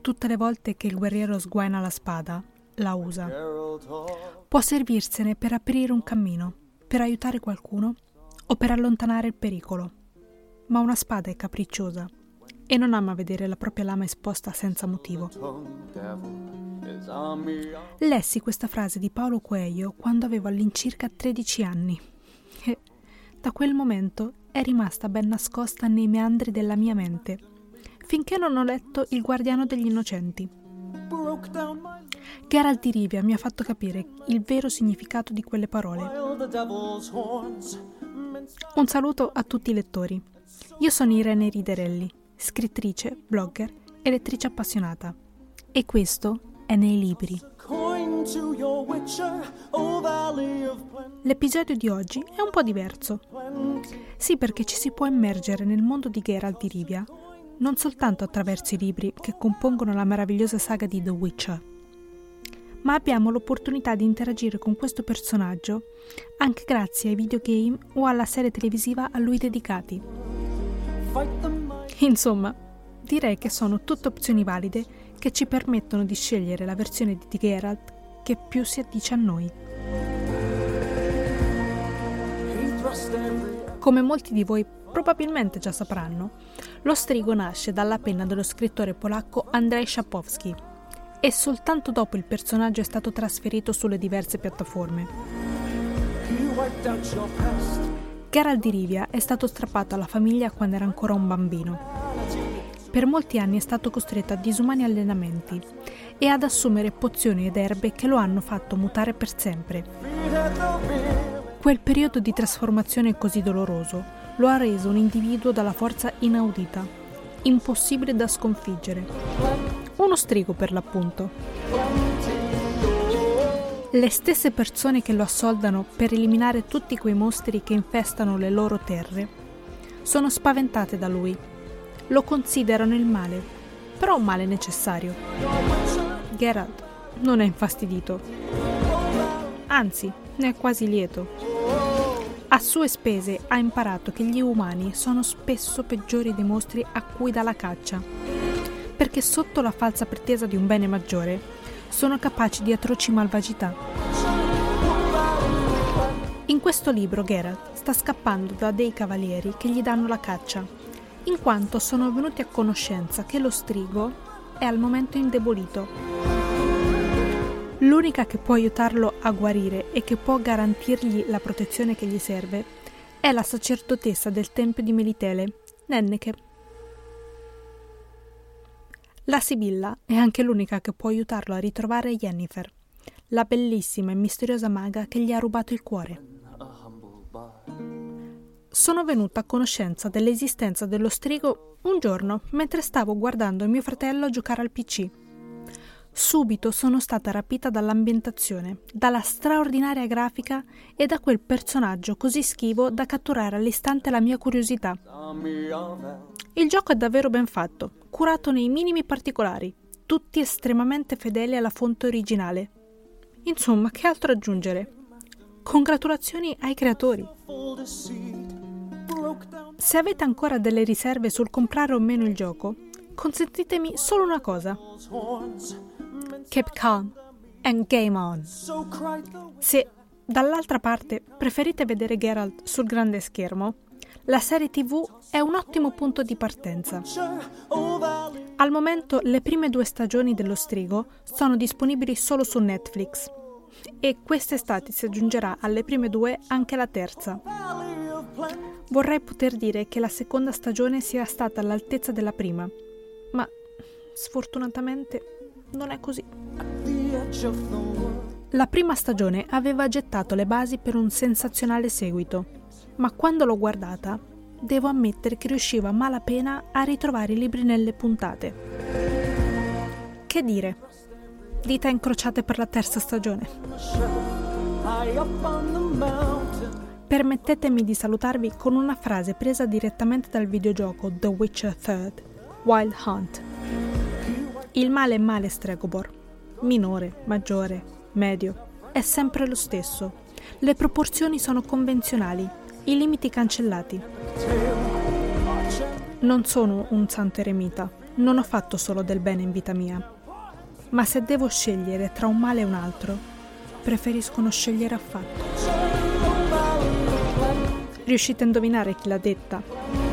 Tutte le volte che il guerriero sguaina la spada, la usa. Può servirsene per aprire un cammino, per aiutare qualcuno o per allontanare il pericolo. Ma una spada è capricciosa e non ama vedere la propria lama esposta senza motivo. Lessi questa frase di Paolo Coelho quando avevo all'incirca 13 anni e da quel momento è rimasta ben nascosta nei meandri della mia mente, finché non ho letto Il guardiano degli innocenti. Geralt di Rivia mi ha fatto capire il vero significato di quelle parole. Un saluto a tutti i lettori. Io sono Irene Riderelli, scrittrice, blogger e lettrice appassionata. E questo è nei libri. L'episodio di oggi è un po' diverso. Sì, perché ci si può immergere nel mondo di Geralt di Rivia, non soltanto attraverso i libri che compongono la meravigliosa saga di The Witcher, ma abbiamo l'opportunità di interagire con questo personaggio anche grazie ai videogame o alla serie televisiva a lui dedicati. Insomma, direi che sono tutte opzioni valide che ci permettono di scegliere la versione di Geralt che più si addice a noi. Come molti di voi probabilmente già sapranno, lo strigo nasce dalla penna dello scrittore polacco Andrzej Sapkowski e soltanto dopo il personaggio è stato trasferito sulle diverse piattaforme. Geralt di Rivia è stato strappato alla famiglia quando era ancora un bambino. Per molti anni è stato costretto a disumani allenamenti e ad assumere pozioni ed erbe che lo hanno fatto mutare per sempre. Quel periodo di trasformazione così doloroso lo ha reso un individuo dalla forza inaudita, impossibile da sconfiggere uno strigo per l'appunto. Le stesse persone che lo assoldano per eliminare tutti quei mostri che infestano le loro terre sono spaventate da lui. Lo considerano il male, però un male necessario. Geralt non è infastidito. Anzi, ne è quasi lieto. A sue spese ha imparato che gli umani sono spesso peggiori dei mostri a cui dà la caccia perché sotto la falsa pretesa di un bene maggiore sono capaci di atroci malvagità. In questo libro Geralt sta scappando da dei cavalieri che gli danno la caccia, in quanto sono venuti a conoscenza che lo strigo è al momento indebolito. L'unica che può aiutarlo a guarire e che può garantirgli la protezione che gli serve è la sacerdotessa del tempio di Melitele, Nenneke. La Sibilla è anche l'unica che può aiutarlo a ritrovare Jennifer, la bellissima e misteriosa maga che gli ha rubato il cuore. Sono venuta a conoscenza dell'esistenza dello strigo un giorno mentre stavo guardando mio fratello giocare al PC. Subito sono stata rapita dall'ambientazione, dalla straordinaria grafica e da quel personaggio così schivo da catturare all'istante la mia curiosità. Il gioco è davvero ben fatto, curato nei minimi particolari, tutti estremamente fedeli alla fonte originale. Insomma, che altro aggiungere? Congratulazioni ai creatori! Se avete ancora delle riserve sul comprare o meno il gioco, consentitemi solo una cosa. Keep calm and game on. Se dall'altra parte preferite vedere Geralt sul grande schermo, la serie TV è un ottimo punto di partenza. Al momento le prime due stagioni dello Strigo sono disponibili solo su Netflix e quest'estate si aggiungerà alle prime due anche la terza. Vorrei poter dire che la seconda stagione sia stata all'altezza della prima, ma sfortunatamente non è così. La prima stagione aveva gettato le basi per un sensazionale seguito, ma quando l'ho guardata devo ammettere che riuscivo a malapena a ritrovare i libri nelle puntate. Che dire? Dita incrociate per la terza stagione. Permettetemi di salutarvi con una frase presa direttamente dal videogioco The Witcher 3, Wild Hunt. Il male è male, Stregobor. Minore, maggiore, medio. È sempre lo stesso. Le proporzioni sono convenzionali i limiti cancellati. Non sono un santo eremita, non ho fatto solo del bene in vita mia, ma se devo scegliere tra un male e un altro, preferisco non scegliere affatto. Riuscite a indovinare chi l'ha detta?